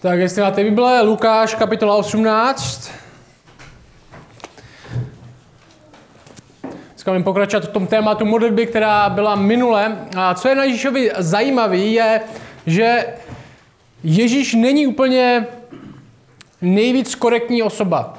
Tak jestli máte Bible, Lukáš, kapitola 18. Dneska budeme pokračovat v tom tématu modlitby, která byla minule. A co je na Ježíšovi zajímavé, je, že Ježíš není úplně nejvíc korektní osoba.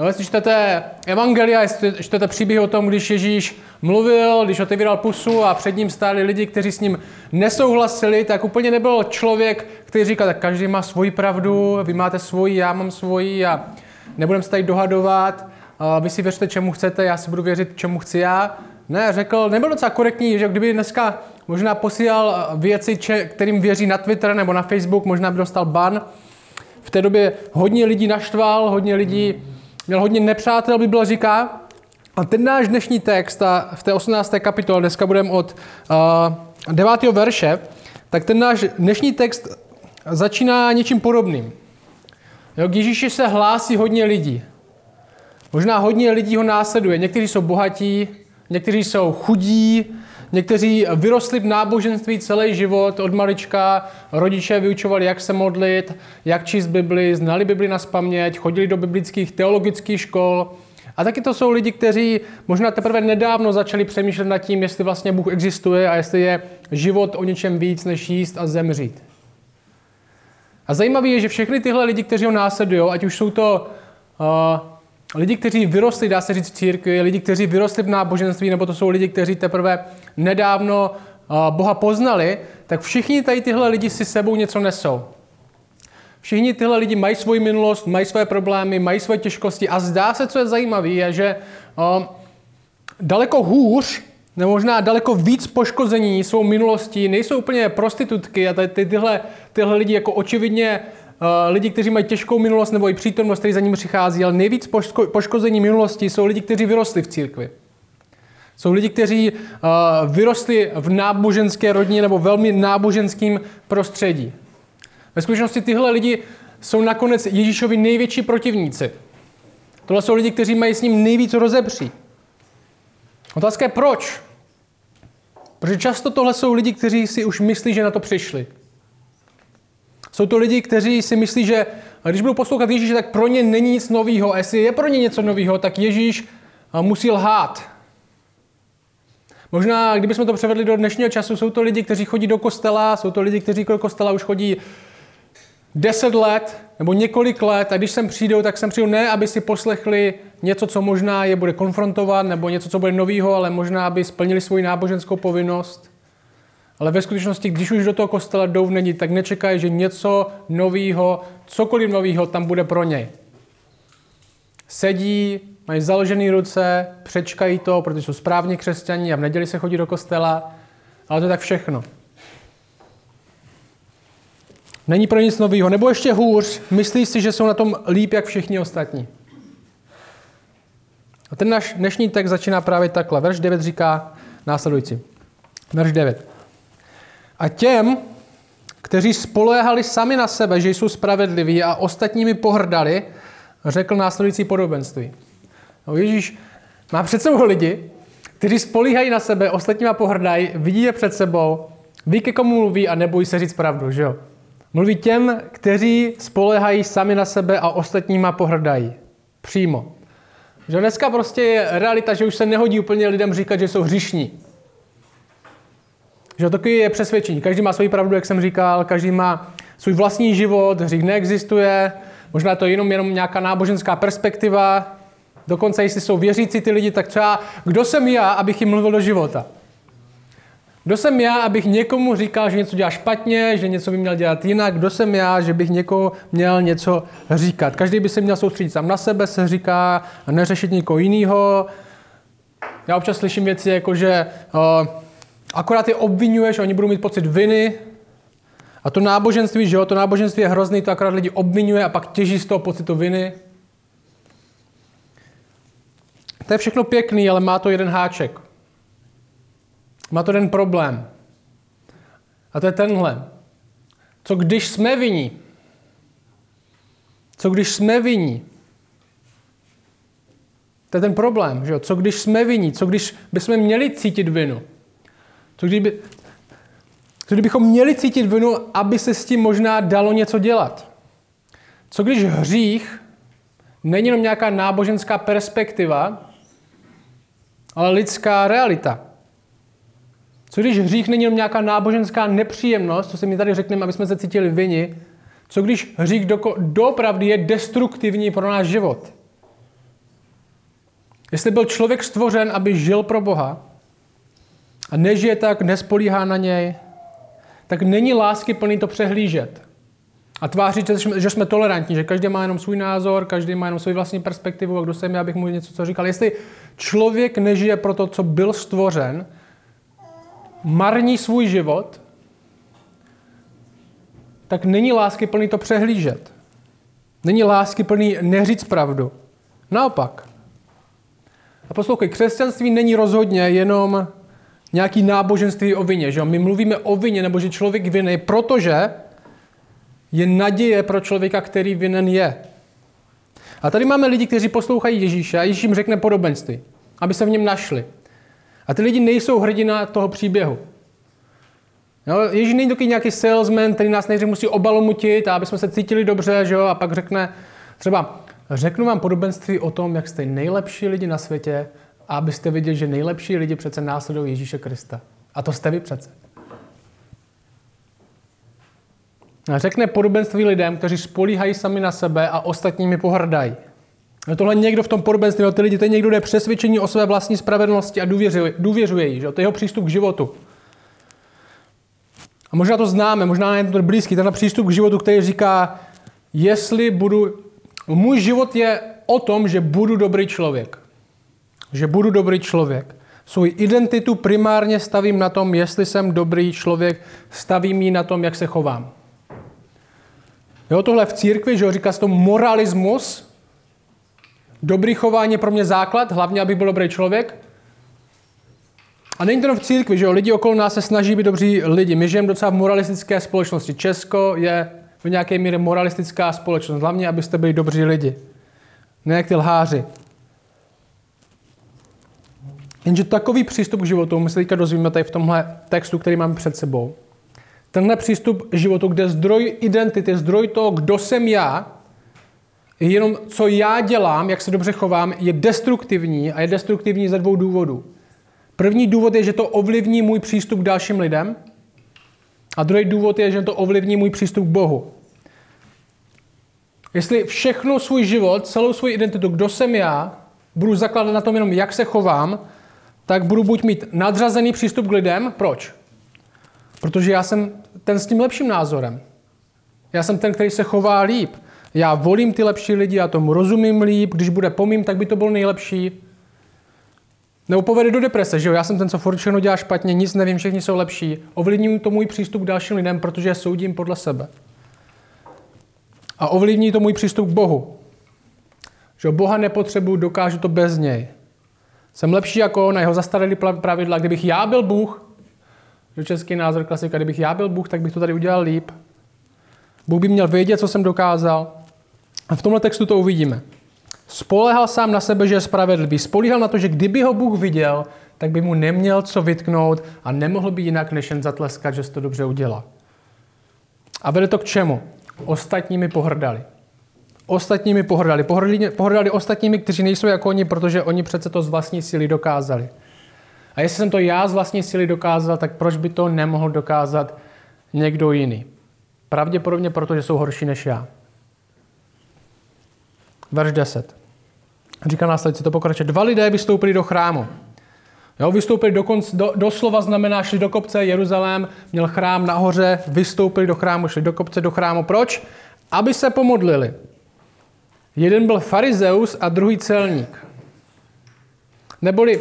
No, jestli čtete Evangelia, jestli čtete příběh o tom, když Ježíš mluvil, když otevíral pusu a před ním stáli lidi, kteří s ním nesouhlasili, tak úplně nebyl člověk, který říkal, tak každý má svoji pravdu, vy máte svoji, já mám svoji a nebudeme se tady dohadovat, vy si věřte, čemu chcete, já si budu věřit, čemu chci já. Ne, řekl, nebyl docela korektní, že kdyby dneska možná posílal věci, kterým věří na Twitter nebo na Facebook, možná by dostal ban. V té době hodně lidí naštval, hodně lidí měl hodně nepřátel, by byla říká. A ten náš dnešní text, a v té 18. kapitole, dneska budeme od uh, 9. verše, tak ten náš dnešní text začíná něčím podobným. Jo, k Ježíši se hlásí hodně lidí. Možná hodně lidí ho následuje. Někteří jsou bohatí, někteří jsou chudí, někteří vyrostli v náboženství celý život od malička, rodiče vyučovali, jak se modlit, jak číst Bibli, znali Bibli na spaměť, chodili do biblických teologických škol. A taky to jsou lidi, kteří možná teprve nedávno začali přemýšlet nad tím, jestli vlastně Bůh existuje a jestli je život o něčem víc, než jíst a zemřít. A zajímavé je, že všechny tyhle lidi, kteří ho následují, ať už jsou to uh, lidi, kteří vyrostli, dá se říct, v církvi, lidi, kteří vyrostli v náboženství, nebo to jsou lidi, kteří teprve nedávno Boha poznali, tak všichni tady tyhle lidi si sebou něco nesou. Všichni tyhle lidi mají svoji minulost, mají své problémy, mají své těžkosti a zdá se, co je zajímavé, je, že daleko hůř, nebo možná daleko víc poškození svou minulostí, nejsou úplně prostitutky a tady, ty, tyhle, tyhle lidi jako očividně Eh, lidi, kteří mají těžkou minulost nebo i přítomnost, který za ním přichází, ale nejvíc poško- poškození minulosti jsou lidi, kteří vyrostli v církvi. Jsou lidi, kteří uh, vyrostli v náboženské rodině nebo velmi náboženským prostředí. Ve skutečnosti tyhle lidi jsou nakonec Ježíšovi největší protivníci. Tohle jsou lidi, kteří mají s ním nejvíc rozepří. Otázka je proč? Protože často tohle jsou lidi, kteří si už myslí, že na to přišli. Jsou to lidi, kteří si myslí, že když budou poslouchat Ježíše, tak pro ně není nic nového. A jestli je pro ně něco nového, tak Ježíš musí lhát. Možná, kdybychom to převedli do dnešního času, jsou to lidi, kteří chodí do kostela, jsou to lidi, kteří do kostela už chodí deset let nebo několik let a když sem přijdou, tak sem přijdou ne, aby si poslechli něco, co možná je bude konfrontovat, nebo něco, co bude novýho, ale možná, aby splnili svoji náboženskou povinnost. Ale ve skutečnosti, když už do toho kostela jdou není, tak nečekají, že něco nového, cokoliv nového tam bude pro něj. Sedí, mají založené ruce, přečkají to, protože jsou správně křesťaní a v neděli se chodí do kostela, ale to je tak všechno. Není pro nic nového. Nebo ještě hůř, myslí si, že jsou na tom líp, jak všichni ostatní. A ten náš dnešní text začíná právě takhle. Verš 9 říká následující. Verš 9. A těm, kteří spoléhali sami na sebe, že jsou spravedliví a ostatními pohrdali, řekl následující podobenství. No Ježíš má před sebou lidi, kteří spolíhají na sebe, ostatníma pohrdají, vidí je před sebou, ví, ke komu mluví a nebojí se říct pravdu, že jo? Mluví těm, kteří spolehají sami na sebe a ostatníma pohrdají. Přímo. Že dneska prostě je realita, že už se nehodí úplně lidem říkat, že jsou hřišní. Že to je přesvědčení. Každý má svoji pravdu, jak jsem říkal, každý má svůj vlastní život, hřích neexistuje, možná to je jenom, jenom nějaká náboženská perspektiva, dokonce jestli jsou věřící ty lidi, tak třeba kdo jsem já, abych jim mluvil do života? Kdo jsem já, abych někomu říkal, že něco dělá špatně, že něco by měl dělat jinak? Kdo jsem já, že bych někomu měl něco říkat? Každý by se měl soustředit sám na sebe, se říká, a neřešit někoho jiného. Já občas slyším věci jako, že uh, Akorát je obvinuješ, oni budou mít pocit viny. A to náboženství, že jo, to náboženství je hrozný, to akorát lidi obvinuje a pak těží z toho pocitu viny. To je všechno pěkný, ale má to jeden háček. Má to jeden problém. A to je tenhle. Co když jsme viní? Co když jsme viní? To je ten problém, že jo? Co když jsme viní? Co když bychom měli cítit vinu? Co kdyby... Co kdybychom měli cítit vinu, aby se s tím možná dalo něco dělat? Co když hřích není jenom nějaká náboženská perspektiva, ale lidská realita? Co když hřích není jenom nějaká náboženská nepříjemnost, co si mi tady řekneme, aby jsme se cítili vini? Co když hřích do, doopravdy je destruktivní pro náš život? Jestli byl člověk stvořen, aby žil pro Boha a nežije tak, nespolíhá na něj, tak není lásky plný to přehlížet. A tvářit, že jsme tolerantní, že každý má jenom svůj názor, každý má jenom svou vlastní perspektivu a kdo jsem já, bych mu něco co říkal. Jestli člověk nežije pro to, co byl stvořen, marní svůj život, tak není lásky plný to přehlížet. Není lásky plný neříct pravdu. Naopak. A poslouchej, křesťanství není rozhodně jenom nějaký náboženství o vině. Že? My mluvíme o vině, nebo že člověk vinný, protože je naděje pro člověka, který vinen je. A tady máme lidi, kteří poslouchají Ježíše a Ježíš jim řekne podobenství, aby se v něm našli. A ty lidi nejsou hrdina toho příběhu. Jo, Ježíš není taky nějaký salesman, který nás nejdřív musí obalomutit aby jsme se cítili dobře, že jo, a pak řekne třeba, řeknu vám podobenství o tom, jak jste nejlepší lidi na světě a abyste viděli, že nejlepší lidi přece následují Ježíše Krista. A to jste vy přece. A řekne podobenství lidem, kteří spolíhají sami na sebe a ostatními pohrdají. A tohle někdo v tom podobenství, ty lidi, to je někdo, kdo je přesvědčení o své vlastní spravedlnosti a důvěřuje, důvěřuje jí. Že? To je jeho přístup k životu. A možná to známe, možná je to blízký, ten přístup k životu, který říká, jestli budu, můj život je o tom, že budu dobrý člověk. Že budu dobrý člověk. Svou identitu primárně stavím na tom, jestli jsem dobrý člověk, stavím ji na tom, jak se chovám. Jo, tohle v církvi, že jo, říká se to moralismus. Dobrý chování je pro mě základ, hlavně, aby byl dobrý člověk. A není to jenom v církvi, že jo? Lidi okolo nás se snaží být dobří lidi. My žijeme docela v moralistické společnosti. Česko je v nějaké míře moralistická společnost. Hlavně, abyste byli dobří lidi. Ne jak ty lháři. Jenže takový přístup k životu, my se teďka dozvíme tady v tomhle textu, který máme před sebou. Tenhle přístup k životu, kde zdroj identity, zdroj toho, kdo jsem já, jenom co já dělám, jak se dobře chovám, je destruktivní a je destruktivní ze dvou důvodů. První důvod je, že to ovlivní můj přístup k dalším lidem. A druhý důvod je, že to ovlivní můj přístup k Bohu. Jestli všechno svůj život, celou svou identitu, kdo jsem já, budu zakládat na tom jenom, jak se chovám, tak budu buď mít nadřazený přístup k lidem. Proč? Protože já jsem ten s tím lepším názorem. Já jsem ten, který se chová líp. Já volím ty lepší lidi, já tomu rozumím líp, když bude pomím, tak by to byl nejlepší. Nebo povede do deprese, že jo? Já jsem ten, co furt dělá špatně, nic nevím, všichni jsou lepší. Ovlivní to můj přístup k dalším lidem, protože je soudím podle sebe. A ovlivní to můj přístup k Bohu. Že Boha nepotřebuji, dokážu to bez něj. Jsem lepší jako on, jeho zastaralý pravidla. Kdybych já byl Bůh, že český názor klasika, kdybych já byl Bůh, tak bych to tady udělal líp. Bůh by měl vědět, co jsem dokázal. A v tomhle textu to uvidíme. Spolehal sám na sebe, že je spravedlivý. Spolíhal na to, že kdyby ho Bůh viděl, tak by mu neměl co vytknout a nemohl by jinak než jen zatleskat, že to dobře udělá. A vede to k čemu? Ostatními pohrdali. Ostatními pohrdali. Pohrdali, pohrdali ostatními, kteří nejsou jako oni, protože oni přece to z vlastní síly dokázali. A jestli jsem to já z vlastní síly dokázal, tak proč by to nemohl dokázat někdo jiný? Pravděpodobně proto, že jsou horší než já. Verš 10. Říká následně, to pokračuje. Dva lidé vystoupili do chrámu. Jo, vystoupili do, konc, do, do slova znamená, šli do kopce, Jeruzalém měl chrám nahoře, vystoupili do chrámu, šli do kopce, do chrámu. Proč? Aby se pomodlili. Jeden byl farizeus a druhý celník. Neboli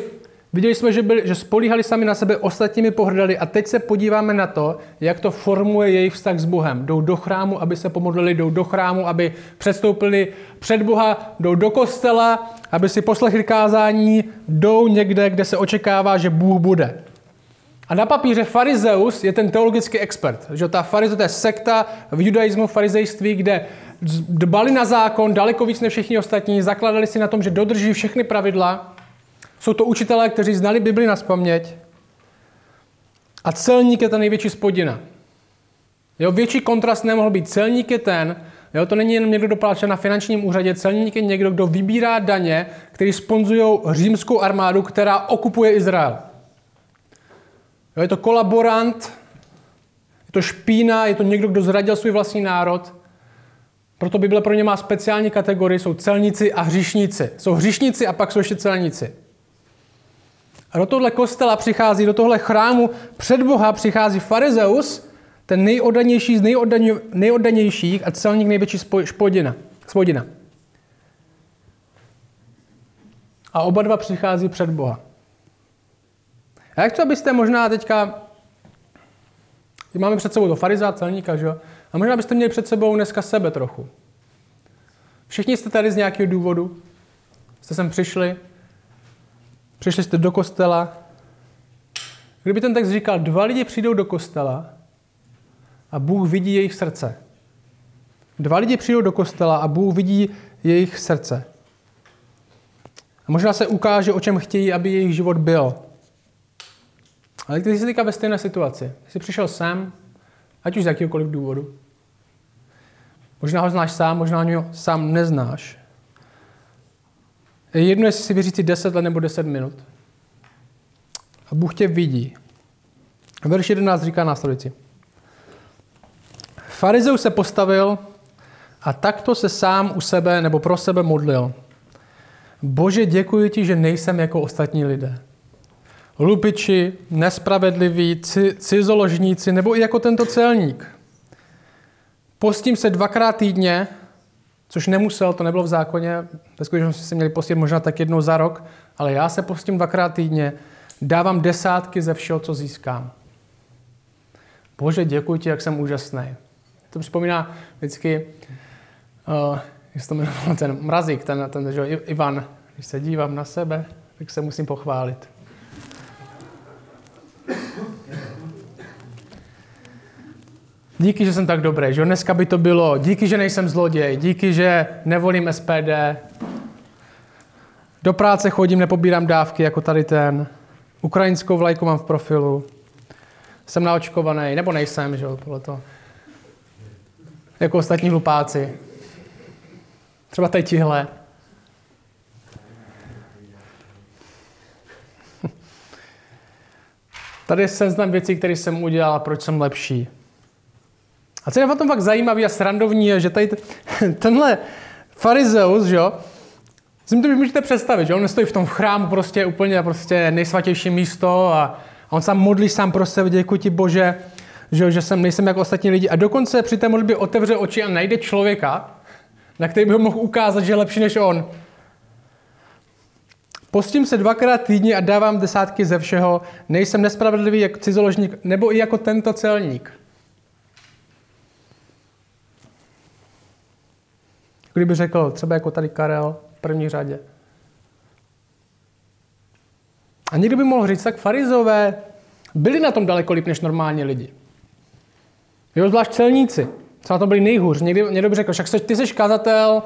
Viděli jsme, že, byli, že spolíhali sami na sebe, ostatními pohrdali a teď se podíváme na to, jak to formuje jejich vztah s Bohem. Jdou do chrámu, aby se pomodlili, jdou do chrámu, aby předstoupili před Boha, jdou do kostela, aby si poslechli kázání, jdou někde, kde se očekává, že Bůh bude. A na papíře farizeus je ten teologický expert. Že ta farize, to je sekta v judaismu, farizejství, kde dbali na zákon daleko víc než všichni ostatní, zakladali si na tom, že dodrží všechny pravidla, jsou to učitelé, kteří znali Bibli na spaměť. A celník je ta největší spodina. Jo, větší kontrast nemohl být. Celník je ten, jo, to není jenom někdo, kdo na finančním úřadě, celník je někdo, kdo vybírá daně, který sponzují římskou armádu, která okupuje Izrael. Jo, je to kolaborant, je to špína, je to někdo, kdo zradil svůj vlastní národ. Proto Bible pro ně má speciální kategorii, jsou celníci a hříšníci. Jsou hříšníci a pak jsou ještě celníci. A do tohle kostela přichází, do tohle chrámu před Boha přichází farizeus, ten nejoddanější z nejoddanějších a celník největší spodina, spodina. A oba dva přichází před Boha. A jak to abyste možná teďka, máme před sebou to fariza, celníka, že? a možná byste měli před sebou dneska sebe trochu. Všichni jste tady z nějakého důvodu, jste sem přišli, přišli jste do kostela. Kdyby ten text říkal, dva lidi přijdou do kostela a Bůh vidí jejich srdce. Dva lidi přijdou do kostela a Bůh vidí jejich srdce. A možná se ukáže, o čem chtějí, aby jejich život byl. Ale ty jsi teďka ve stejné situaci. Jsi přišel sem, ať už z jakýkoliv důvodu. Možná ho znáš sám, možná ho sám neznáš. Je jedno, jestli si věřící 10 let nebo 10 minut. A Bůh tě vidí. Verš 11 říká následující. Farizeus se postavil a takto se sám u sebe nebo pro sebe modlil. Bože, děkuji ti, že nejsem jako ostatní lidé. Lupiči, nespravedliví, cizoložníci nebo i jako tento celník. Postím se dvakrát týdně, což nemusel, to nebylo v zákoně, ve skutečnosti se měli postit možná tak jednou za rok, ale já se postím dvakrát týdně, dávám desátky ze všeho, co získám. Bože, děkuji ti, jak jsem úžasný. To připomíná vždycky, uh, jak se to jmenoval, ten mrazík, ten, ten že, Ivan, když se dívám na sebe, tak se musím pochválit. Díky, že jsem tak dobrý, že dneska by to bylo, díky, že nejsem zloděj, díky, že nevolím SPD, do práce chodím, nepobírám dávky jako tady ten, ukrajinskou vlajku mám v profilu, jsem naočkovaný, nebo nejsem, že jo, to. Jako ostatní hlupáci. Třeba tady tihle. Tady jsem znám věci, které jsem udělal a proč jsem lepší. A co je na tom fakt zajímavý a srandovní je, že tady tenhle farizeus, že jo, si to můžete představit, že on stojí v tom chrámu prostě úplně prostě nejsvatější místo a, on sám modlí sám pro sebe, děkuji ti Bože, že, že jsem, nejsem jako ostatní lidi. A dokonce při té modlitbě otevře oči a najde člověka, na který by ho mohl ukázat, že je lepší než on. Postím se dvakrát týdně a dávám desátky ze všeho. Nejsem nespravedlivý jak cizoložník, nebo i jako tento celník. Kdyby řekl, třeba jako tady Karel v první řadě. A někdo by mohl říct, tak farizové byli na tom daleko líp než normální lidi. Jo, zvlášť celníci. Co na tom byli nejhůř. Někdy, někdo by řekl, však ty jsi kazatel,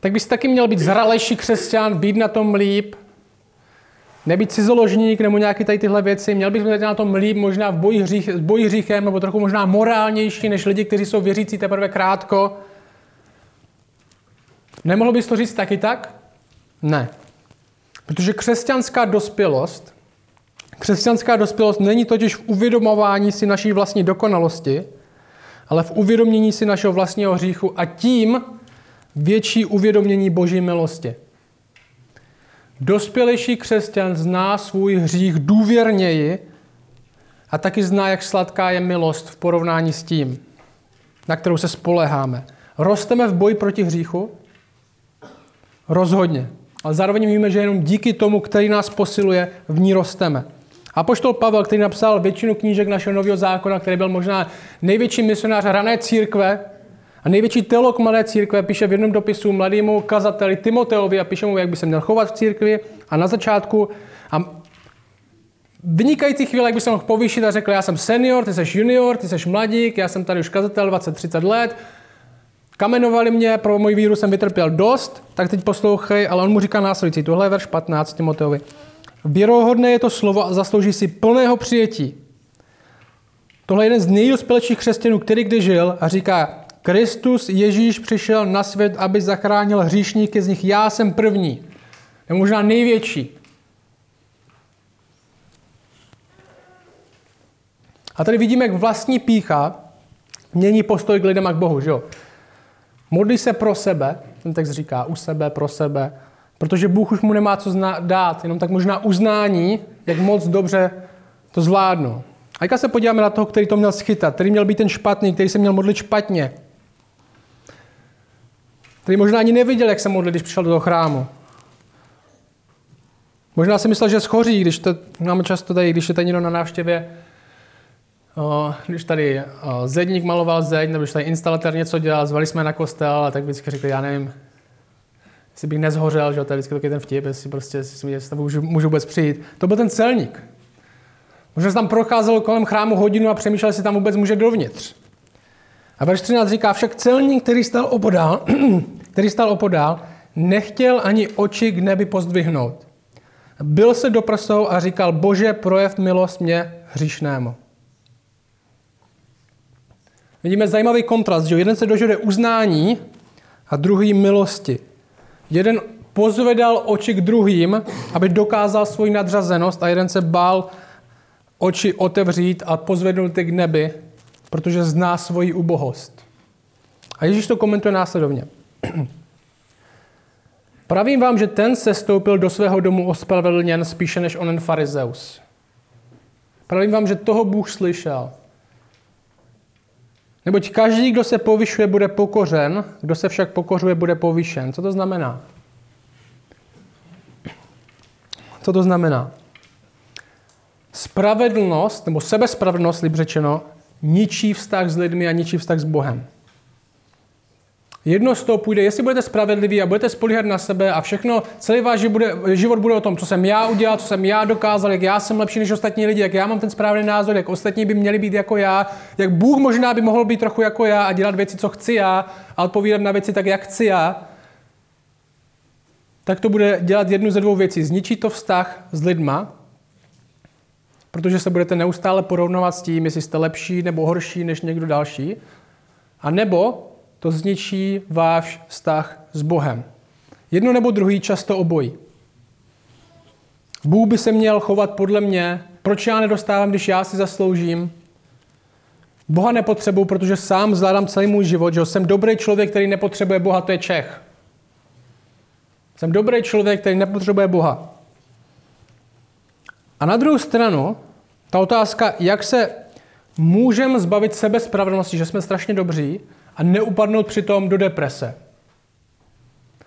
tak bys taky měl být zralejší křesťan, být na tom líp, nebýt cizoložník nebo nějaký tady tyhle věci. Měl bys být na tom líp, možná v boji, hřích, boji hříchem, nebo trochu možná morálnější než lidi, kteří jsou věřící teprve krátko. Nemohl bys to říct taky tak? Ne. Protože křesťanská dospělost, křesťanská dospělost není totiž v uvědomování si naší vlastní dokonalosti, ale v uvědomění si našeho vlastního hříchu a tím větší uvědomění Boží milosti. Dospělejší křesťan zná svůj hřích důvěrněji a taky zná, jak sladká je milost v porovnání s tím, na kterou se spoleháme. Rosteme v boji proti hříchu? Rozhodně. Ale zároveň víme, že jenom díky tomu, který nás posiluje, v ní rosteme. A poštol Pavel, který napsal většinu knížek našeho nového zákona, který byl možná největší misionář rané církve a největší teolog mladé církve, píše v jednom dopisu mladému kazateli Timoteovi a píše mu, jak by se měl chovat v církvi. A na začátku a vynikající chvíle, jak by se mohl povýšit a řekl, já jsem senior, ty jsi junior, ty jsi mladík, já jsem tady už kazatel 20-30 let, Kamenovali mě, pro můj víru jsem vytrpěl dost, tak teď poslouchej, ale on mu říká následující, tohle je verš 15 Timoteovi. Věrohodné je to slovo a zaslouží si plného přijetí. Tohle je jeden z nejdospělejších křesťanů, který kdy žil a říká, Kristus Ježíš přišel na svět, aby zachránil hříšníky z nich. Já jsem první. Je možná největší. A tady vidíme, jak vlastní pícha mění postoj k lidem a k Bohu. Že jo? Modlí se pro sebe, ten text říká, u sebe, pro sebe, protože Bůh už mu nemá co zna- dát, jenom tak možná uznání, jak moc dobře to zvládnu. A jak se podíváme na toho, který to měl schytat, který měl být ten špatný, který se měl modlit špatně, který možná ani neviděl, jak se modlit, když přišel do toho chrámu. Možná si myslel, že schoří, když to máme často tady, když je tady někdo na návštěvě, když tady zedník maloval zeď, nebo když tady instalatér něco dělal, zvali jsme na kostel a tak vždycky řekli, já nevím, jestli bych nezhořel, že to je vždycky taky ten vtip, jestli prostě jestli tam můžu, můžu vůbec přijít. To byl ten celník. Možná tam procházel kolem chrámu hodinu a přemýšlel, jestli tam vůbec může dovnitř. A verš 13 říká, však celník, který stal opodál, který stal opodál, nechtěl ani oči k nebi pozdvihnout. Byl se do prsou a říkal, bože, projev milost mě hříšnému. Vidíme zajímavý kontrast, že jeden se dožije uznání a druhý milosti. Jeden pozvedal oči k druhým, aby dokázal svoji nadřazenost a jeden se bál oči otevřít a pozvednout ty k nebi, protože zná svoji ubohost. A Ježíš to komentuje následovně. Pravím vám, že ten se stoupil do svého domu ospravedlněn spíše než onen farizeus. Pravím vám, že toho Bůh slyšel. Neboť každý, kdo se povyšuje, bude pokořen, kdo se však pokořuje, bude povýšen. Co to znamená? Co to znamená? Spravedlnost, nebo sebespravedlnost, líp řečeno, ničí vztah s lidmi a ničí vztah s Bohem. Jedno z toho půjde, jestli budete spravedliví a budete spolíhat na sebe a všechno, celý váš život bude, život bude o tom, co jsem já udělal, co jsem já dokázal, jak já jsem lepší než ostatní lidi, jak já mám ten správný názor, jak ostatní by měli být jako já, jak Bůh možná by mohl být trochu jako já a dělat věci, co chci já a odpovídat na věci tak, jak chci já, tak to bude dělat jednu ze dvou věcí. Zničí to vztah s lidma, protože se budete neustále porovnávat s tím, jestli jste lepší nebo horší než někdo další, a nebo to zničí váš vztah s Bohem. Jedno nebo druhý, často obojí. Bůh by se měl chovat podle mě, proč já nedostávám, když já si zasloužím. Boha nepotřebuji, protože sám zvládám celý můj život, že jsem dobrý člověk, který nepotřebuje Boha, to je Čech. Jsem dobrý člověk, který nepotřebuje Boha. A na druhou stranu, ta otázka, jak se můžeme zbavit sebe spravedlnosti, že jsme strašně dobří, a neupadnout přitom do deprese.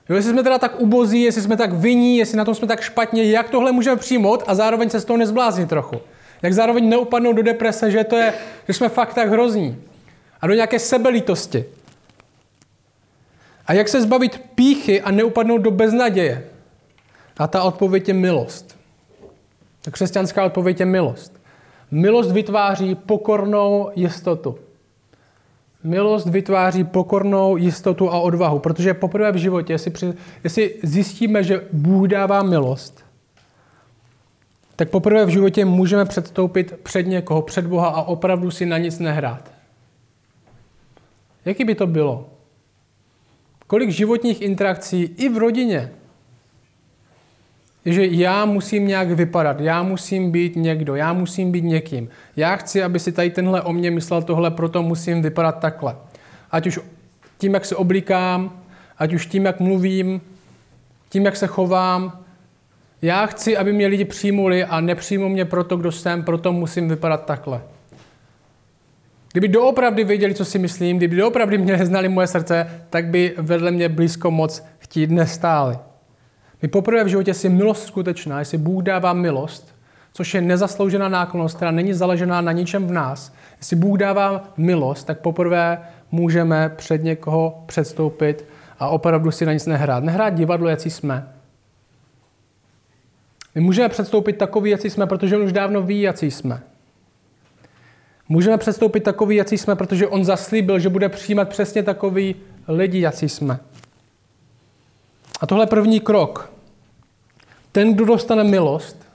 Jo, jestli jsme teda tak ubozí, jestli jsme tak viní, jestli na tom jsme tak špatně, jak tohle můžeme přijmout a zároveň se z toho nezbláznit trochu. Jak zároveň neupadnout do deprese, že, to je, že jsme fakt tak hrozní. A do nějaké sebelítosti. A jak se zbavit píchy a neupadnout do beznaděje? A ta odpověď je milost. Ta křesťanská odpověď je milost. Milost vytváří pokornou jistotu. Milost vytváří pokornou jistotu a odvahu, protože poprvé v životě, jestli, při, jestli zjistíme, že Bůh dává milost, tak poprvé v životě můžeme předstoupit před někoho, před Boha a opravdu si na nic nehrát. Jaký by to bylo? Kolik životních interakcí i v rodině že já musím nějak vypadat, já musím být někdo, já musím být někým. Já chci, aby si tady tenhle o mě myslel tohle, proto musím vypadat takhle. Ať už tím, jak se oblíkám, ať už tím, jak mluvím, tím, jak se chovám. Já chci, aby mě lidi přijmuli a nepřijmou mě proto, kdo jsem, proto musím vypadat takhle. Kdyby doopravdy věděli, co si myslím, kdyby doopravdy mě znali moje srdce, tak by vedle mě blízko moc chtít nestáli. My poprvé v životě si milost skutečná, jestli Bůh dává milost, což je nezasloužená náklonost, která není založená na ničem v nás. Jestli Bůh dává milost, tak poprvé můžeme před někoho předstoupit a opravdu si na nic nehrát. Nehrát divadlo, jaký jsme. My můžeme předstoupit takový, jaký jsme, protože on už dávno ví, jaký jsme. Můžeme předstoupit takový, jaký jsme, protože on zaslíbil, že bude přijímat přesně takový lidi, jaký jsme. A tohle je první krok. Ten, kdo dostane milost,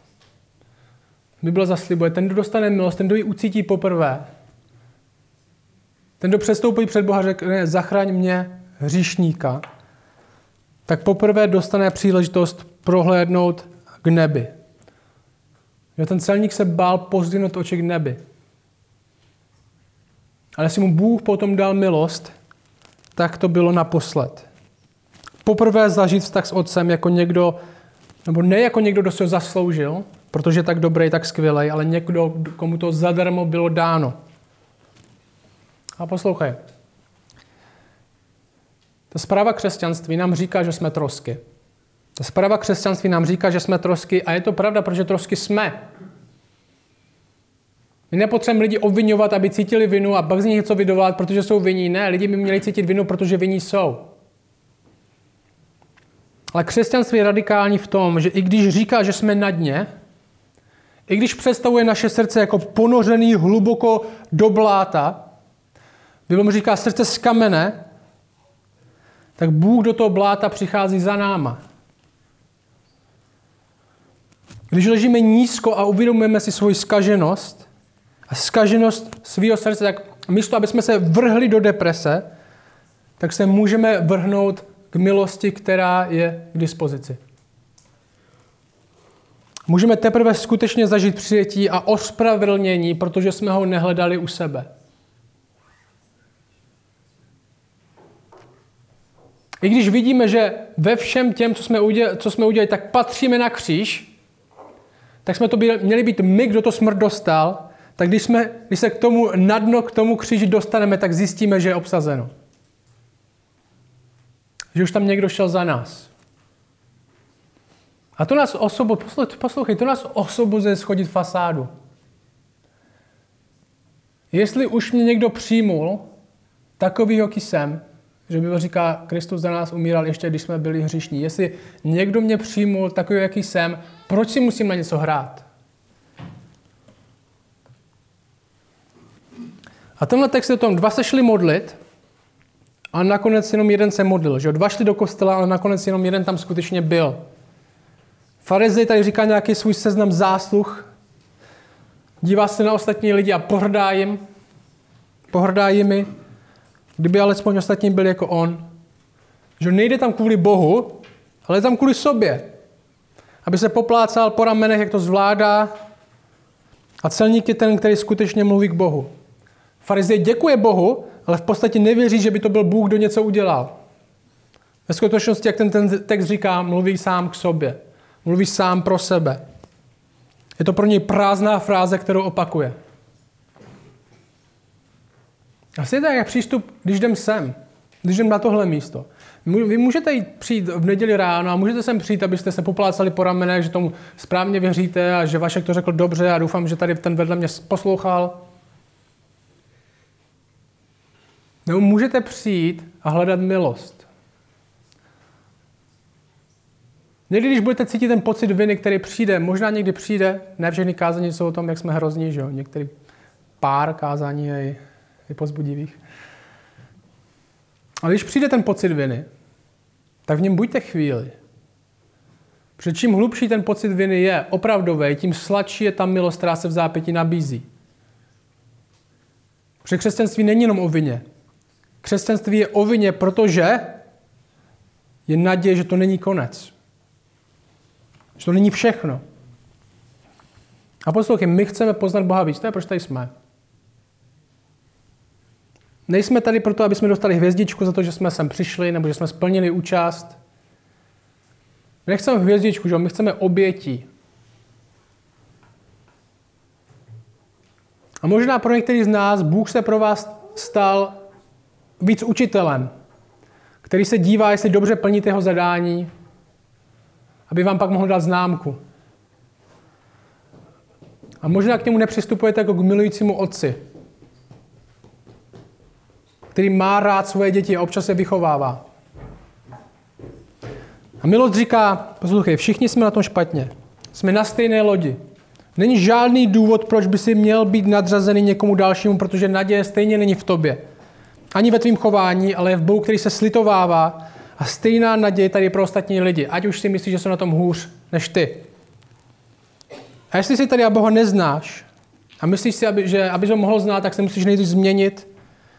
Bible zaslibuje, ten, kdo dostane milost, ten, kdo ji ucítí poprvé, ten, kdo přestoupí před Boha, řekne, zachraň mě, hříšníka, tak poprvé dostane příležitost prohlédnout k nebi. Že ten celník se bál pozdvinout oči k nebi. Ale jestli mu Bůh potom dal milost, tak to bylo naposled. Poprvé zažít vztah s otcem jako někdo, nebo ne jako někdo, kdo si ho zasloužil, protože je tak dobrý, tak skvělý, ale někdo, komu to zadarmo bylo dáno. A poslouchej. Ta zpráva křesťanství nám říká, že jsme trosky. Ta zpráva křesťanství nám říká, že jsme trosky a je to pravda, protože trosky jsme. My nepotřebujeme lidi obvinovat, aby cítili vinu a pak z nich něco vydovat, protože jsou vinní. Ne, lidi by měli cítit vinu, protože vinní jsou. Ale křesťanství je radikální v tom, že i když říká, že jsme na dně, i když představuje naše srdce jako ponořený hluboko do bláta, Bible říká srdce z kamene, tak Bůh do toho bláta přichází za náma. Když ležíme nízko a uvědomujeme si svoji skaženost a skaženost svého srdce, tak místo, aby jsme se vrhli do deprese, tak se můžeme vrhnout k milosti, která je k dispozici. Můžeme teprve skutečně zažít přijetí a ospravedlnění, protože jsme ho nehledali u sebe. I když vidíme, že ve všem těm, co jsme udělali, co jsme udělali tak patříme na kříž, tak jsme to byli, měli být my, kdo to smrt dostal, tak když, jsme, když se k tomu na dno, k tomu kříži dostaneme, tak zjistíme, že je obsazeno. Že už tam někdo šel za nás. A to nás osobu, poslouchej, to nás osobuzuje schodit fasádu. Jestli už mě někdo přijmul, takový, jaký jsem, že Bible říká, Kristus za nás umíral ještě, když jsme byli hřišní. Jestli někdo mě přijmul takový, jaký jsem, proč si musím na něco hrát? A tenhle text je o tom, dva se šli modlit a nakonec jenom jeden se modlil. Že? Dva šli do kostela, ale nakonec jenom jeden tam skutečně byl. Farizej tady říká nějaký svůj seznam zásluh, dívá se na ostatní lidi a pohrdá jim, pohrdá jimi, kdyby alespoň ostatní byli jako on. Že nejde tam kvůli Bohu, ale je tam kvůli sobě. Aby se poplácal po ramenech, jak to zvládá. A celník je ten, který skutečně mluví k Bohu. Farizej děkuje Bohu, ale v podstatě nevěří, že by to byl Bůh, kdo něco udělal. Ve skutečnosti, jak ten, ten text říká, mluví sám k sobě. Mluví sám pro sebe. Je to pro něj prázdná fráze, kterou opakuje. A stejně tak, jak přístup, když jdem sem, když jdem na tohle místo. Vy můžete jít přijít v neděli ráno a můžete sem přijít, abyste se poplácali po ramenech, že tomu správně věříte a že Vašek to řekl dobře a doufám, že tady ten vedle mě poslouchal. Nebo můžete přijít a hledat milost. Někdy, když budete cítit ten pocit viny, který přijde, možná někdy přijde, ne všechny kázání jsou o tom, jak jsme hrozní, že jo? Některý pár kázání je, je pozbudivých. Ale když přijde ten pocit viny, tak v něm buďte chvíli. Protože čím hlubší ten pocit viny je, opravdový, tím sladší je ta milost, která se v zápěti nabízí. Protože křesťanství není jenom o vině. Křesťanství je o vině, protože je naděje, že to není konec. Že to není všechno. A poslouchej, my chceme poznat Boha víc, to je proč tady jsme. Nejsme tady proto, aby jsme dostali hvězdičku za to, že jsme sem přišli, nebo že jsme splnili účast. My nechceme hvězdičku, že? my chceme obětí. A možná pro některý z nás Bůh se pro vás stal víc učitelem, který se dívá, jestli dobře plníte jeho zadání, aby vám pak mohl dát známku. A možná k němu nepřistupujete jako k milujícímu otci, který má rád svoje děti a občas je vychovává. A milost říká, poslouchej, všichni jsme na tom špatně. Jsme na stejné lodi. Není žádný důvod, proč by si měl být nadřazený někomu dalšímu, protože naděje stejně není v tobě. Ani ve tvém chování, ale v Bohu, který se slitovává. A stejná naděje tady pro ostatní lidi. Ať už si myslíš, že jsou na tom hůř než ty. A jestli si tady Boha neznáš a myslíš si, aby, že abys ho mohl znát, tak se musíš nejdřív změnit,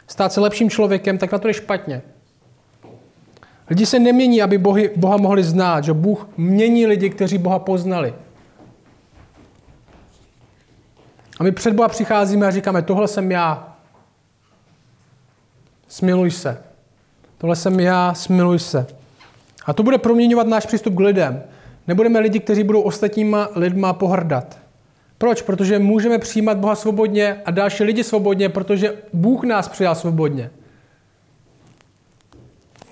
stát se lepším člověkem, tak na to je špatně. Lidi se nemění, aby bohy, Boha mohli znát, že Bůh mění lidi, kteří Boha poznali. A my před Boha přicházíme a říkáme, tohle jsem já, smiluj se. Tohle jsem já, smiluj se. A to bude proměňovat náš přístup k lidem. Nebudeme lidi, kteří budou ostatníma lidma pohrdat. Proč? Protože můžeme přijímat Boha svobodně a další lidi svobodně, protože Bůh nás přijal svobodně.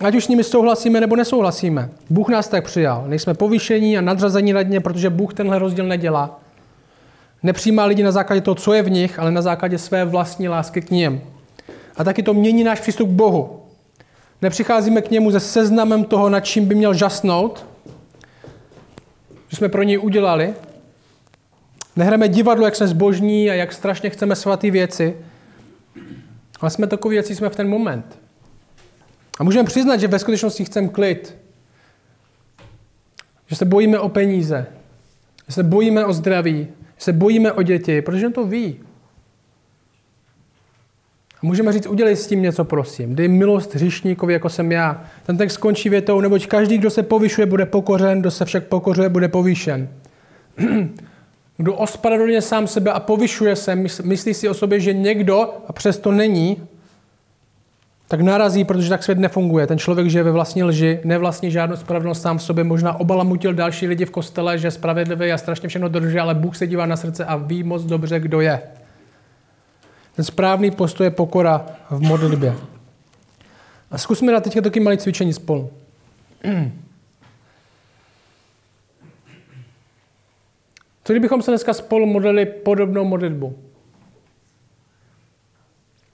Ať už s nimi souhlasíme nebo nesouhlasíme. Bůh nás tak přijal. Nejsme povýšení a nadřazení nad ně, protože Bůh tenhle rozdíl nedělá. Nepřijímá lidi na základě toho, co je v nich, ale na základě své vlastní lásky k ním. A taky to mění náš přístup k Bohu. Nepřicházíme k němu se seznamem toho, nad čím by měl žasnout, že jsme pro něj udělali. Nehrajeme divadlo, jak jsme zbožní a jak strašně chceme svatý věci, ale jsme takový věci, jsme v ten moment. A můžeme přiznat, že ve skutečnosti chceme klid. Že se bojíme o peníze. Že se bojíme o zdraví. Že se bojíme o děti, protože on to ví. A můžeme říct, udělej s tím něco, prosím. Dej milost hřišníkovi, jako jsem já. Ten text skončí větou, neboť každý, kdo se povyšuje, bude pokořen, kdo se však pokořuje, bude povýšen. kdo ospravedlňuje sám sebe a povyšuje se, myslí si o sobě, že někdo, a přesto není, tak narazí, protože tak svět nefunguje. Ten člověk žije ve vlastní lži, nevlastní žádnou spravedlnost sám v sobě, možná obalamutil další lidi v kostele, že spravedlivý a strašně všechno dodržuje, ale Bůh se dívá na srdce a ví moc dobře, kdo je. Ten správný postoj je pokora v modlitbě. A zkusme na teďka taky malé cvičení spolu. Co kdybychom se dneska spolu modlili podobnou modlitbu?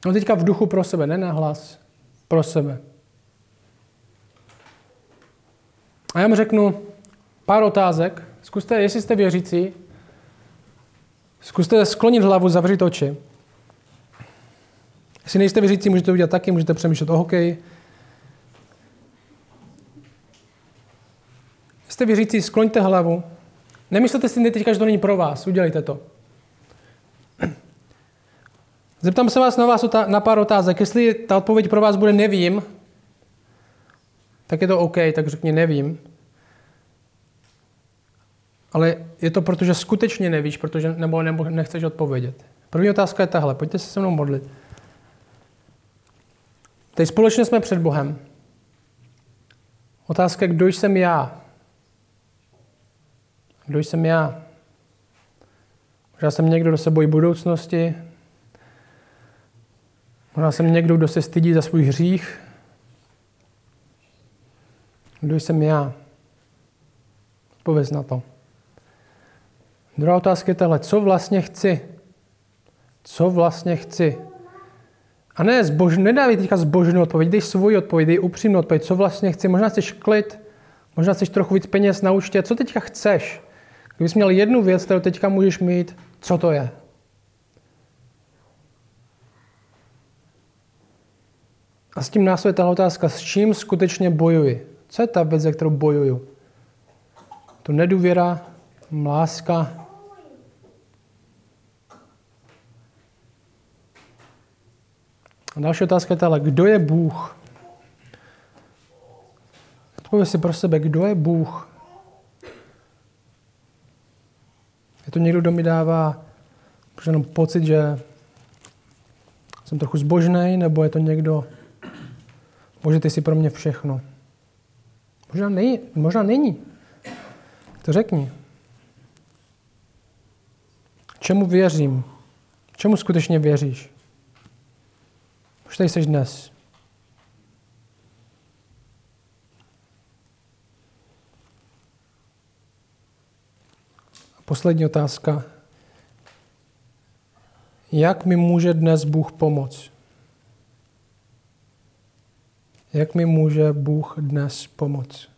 No teďka v duchu pro sebe, ne na hlas. Pro sebe. A já mu řeknu pár otázek. Zkuste, jestli jste věřící, zkuste sklonit hlavu, zavřít oči. Jestli nejste věřící, můžete udělat taky, můžete přemýšlet o hokeji. Jste věřící, skloňte hlavu. Nemyslete si teďka, že to není pro vás. Udělejte to. Zeptám se vás na, vás na pár otázek. Jestli ta odpověď pro vás bude nevím, tak je to OK, tak řekni nevím. Ale je to proto, že skutečně nevíš, protože nebo, nebo nechceš odpovědět. První otázka je tahle. Pojďte se se mnou modlit. Teď společně jsme před Bohem. Otázka, kdo jsem já? Kdo jsem já? Možná jsem někdo, kdo se bojí budoucnosti. Možná jsem někdo, kdo se stydí za svůj hřích. Kdo jsem já? Pověz na to. Druhá otázka je tahle. Co vlastně chci? Co vlastně chci? A ne, zbož, nedávej teďka zbožnou odpověď, dej svoji odpověď, dej upřímnou odpověď, co vlastně chci. Možná chceš klid, možná chceš trochu víc peněz na účtě, co teďka chceš? Kdybys měl jednu věc, kterou teďka můžeš mít, co to je? A s tím následuje ta otázka, s čím skutečně bojuji? Co je ta věc, za kterou bojuju? To nedůvěra, láska, A další otázka je tahle, kdo je Bůh? Odpověď si pro sebe, kdo je Bůh? Je to někdo, kdo mi dává jenom pocit, že jsem trochu zbožný, nebo je to někdo, Bože, ty jsi pro mě všechno. Možná, nej, možná není. To řekni. Čemu věřím? Čemu skutečně věříš? Už tady jsi dnes. A poslední otázka. Jak mi může dnes Bůh pomoct? Jak mi může Bůh dnes pomoct?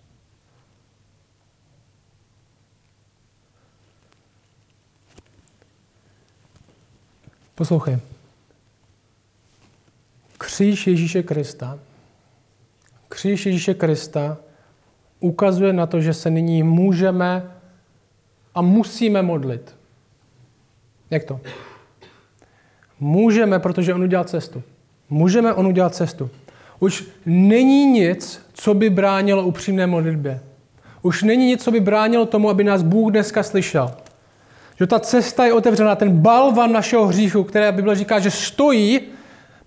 Poslouchej. Kříž Ježíše Krista, kříž Ježíše Krista ukazuje na to, že se nyní můžeme a musíme modlit. Jak to? Můžeme, protože on udělal cestu. můžeme on udělat cestu. Už není nic, co by bránilo upřímné modlitbě. Už není nic, co by bránilo tomu, aby nás Bůh dneska slyšel. Že ta cesta je otevřená, ten balvan našeho hříchu, které Bible říká, že stojí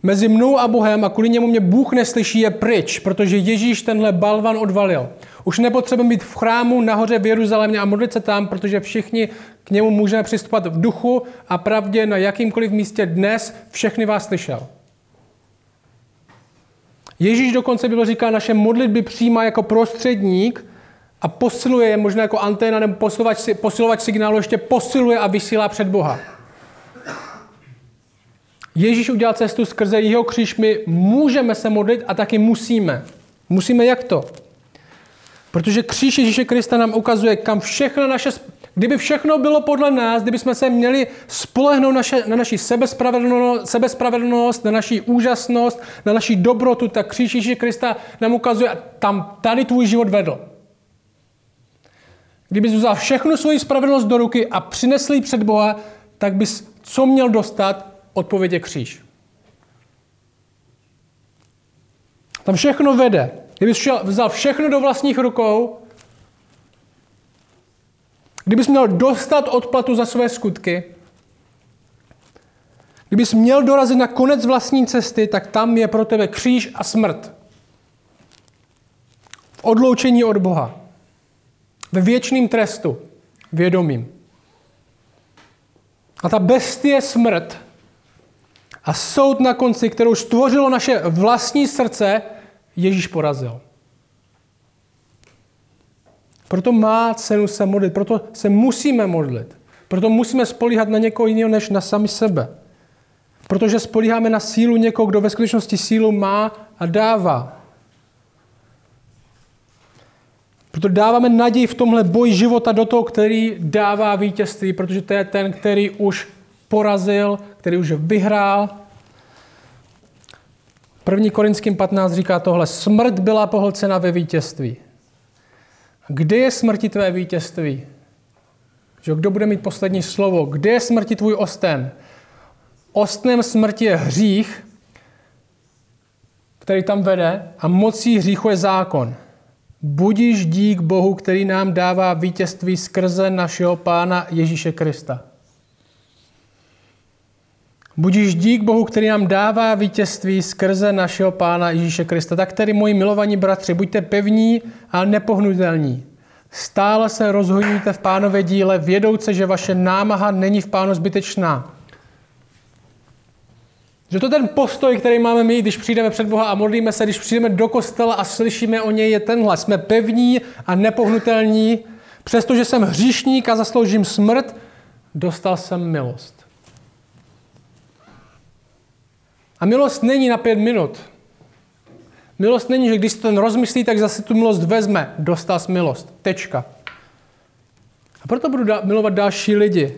mezi mnou a Bohem a kvůli němu mě Bůh neslyší, je pryč, protože Ježíš tenhle balvan odvalil. Už nepotřebujeme být v chrámu nahoře v Jeruzalémě a modlit se tam, protože všichni k němu můžeme přistupovat v duchu a pravdě na jakýmkoliv místě dnes všechny vás slyšel. Ježíš dokonce bylo říká, naše modlitby přijímá jako prostředník a posiluje je možná jako anténa nebo posilovač, posilovač signálu, ještě posiluje a vysílá před Boha. Ježíš udělal cestu skrze jeho kříž, my můžeme se modlit a taky musíme. Musíme jak to? Protože kříž Ježíše Krista nám ukazuje, kam všechno naše, kdyby všechno bylo podle nás, kdyby jsme se měli spolehnout naše, na naši sebespravedlnost, sebespravedlnost, na naši úžasnost, na naši dobrotu, tak kříž Ježíše Krista nám ukazuje, tam tady tvůj život vedl. Kdybys vzal všechnu svoji spravedlnost do ruky a přinesl ji před Boha, tak bys co měl dostat? Odpověď je kříž. Tam všechno vede. Kdybys šel, vzal všechno do vlastních rukou, kdybys měl dostat odplatu za své skutky, kdybys měl dorazit na konec vlastní cesty, tak tam je pro tebe kříž a smrt. V odloučení od Boha. Ve věčným trestu. Vědomím. A ta bestie smrt a soud na konci, kterou stvořilo naše vlastní srdce, Ježíš porazil. Proto má cenu se modlit, proto se musíme modlit. Proto musíme spolíhat na někoho jiného než na sami sebe. Protože spolíháme na sílu někoho, kdo ve skutečnosti sílu má a dává. Proto dáváme naději v tomhle boji života do toho, který dává vítězství, protože to je ten, který už porazil, který už vyhrál. 1. Korinským 15 říká tohle. Smrt byla pohlcena ve vítězství. Kde je smrti tvé vítězství? Že kdo bude mít poslední slovo? Kde je smrti tvůj osten? Ostnem smrti je hřích, který tam vede a mocí hříchu je zákon. Budíš dík Bohu, který nám dává vítězství skrze našeho Pána Ježíše Krista. Budíš dík Bohu, který nám dává vítězství skrze našeho Pána Ježíše Krista. Tak tedy, moji milovaní bratři, buďte pevní a nepohnutelní. Stále se rozhodníte v pánové díle, vědouce, že vaše námaha není v pánu zbytečná. Že to ten postoj, který máme my, když přijdeme před Boha a modlíme se, když přijdeme do kostela a slyšíme o něj, je tenhle. Jsme pevní a nepohnutelní. Přestože jsem hříšník a zasloužím smrt, dostal jsem milost. A milost není na pět minut. Milost není, že když si ten rozmyslí, tak zase tu milost vezme. Dostal milost. Tečka. A proto budu milovat další lidi.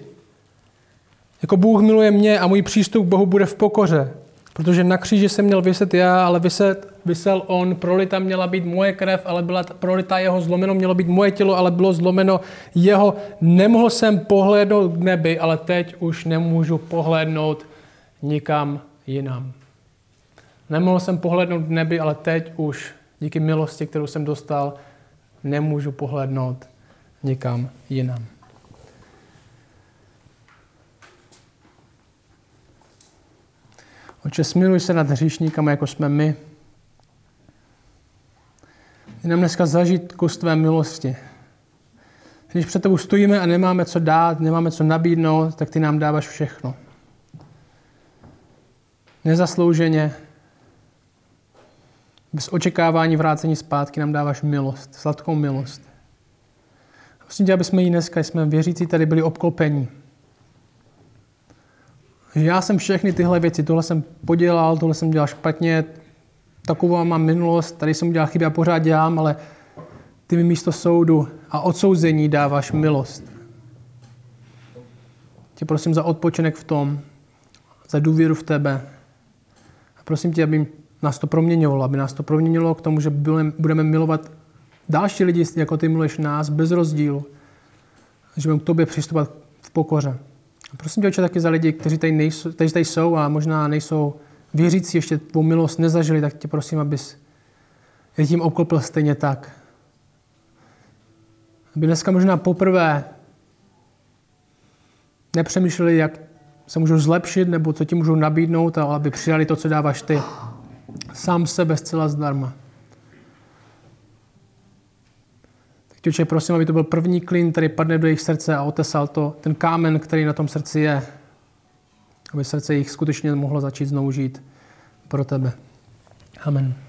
Jako Bůh miluje mě a můj přístup k Bohu bude v pokoře. Protože na kříži jsem měl vyset já, ale vyset, vysel on. Prolita měla být moje krev, ale byla prolita jeho zlomeno. Mělo být moje tělo, ale bylo zlomeno jeho. Nemohl jsem pohlédnout k nebi, ale teď už nemůžu pohlédnout nikam jinam. Nemohl jsem pohlednout k nebi, ale teď už díky milosti, kterou jsem dostal, nemůžu pohlednout nikam jinam. Oče, smiluj se nad hříšníkama, jako jsme my. Jenom dneska zažít kus tvé milosti. Když před tebou stojíme a nemáme co dát, nemáme co nabídnout, tak ty nám dáváš všechno. Nezaslouženě, bez očekávání vrácení zpátky nám dáváš milost, sladkou milost. Prosím tě, aby jsme ji dneska, jsme věřící, tady byli obklopení. Že já jsem všechny tyhle věci, tohle jsem podělal, tohle jsem dělal špatně, takovou mám minulost, tady jsem udělal chyby a pořád dělám, ale ty mi místo soudu a odsouzení dáváš milost. Tě prosím za odpočinek v tom, za důvěru v tebe. Prosím tě, aby nás to proměňovalo, aby nás to proměnilo k tomu, že budeme milovat další lidi, jako ty miluješ nás, bez rozdílu. Že budeme k tobě přistupovat v pokoře. A prosím tě, taky za lidi, kteří tady, nejsou, kteří tady jsou a možná nejsou věřící ještě tvou milost nezažili, tak tě prosím, abys je tím obklopil stejně tak. Aby dneska možná poprvé nepřemýšleli, jak se můžou zlepšit, nebo co ti můžou nabídnout, ale aby přijali to, co dáváš ty. Sám sebe zcela zdarma. Tak tě, prosím, aby to byl první klin, který padne do jejich srdce a otesal to, ten kámen, který na tom srdci je. Aby srdce jich skutečně mohlo začít znovu žít pro tebe. Amen.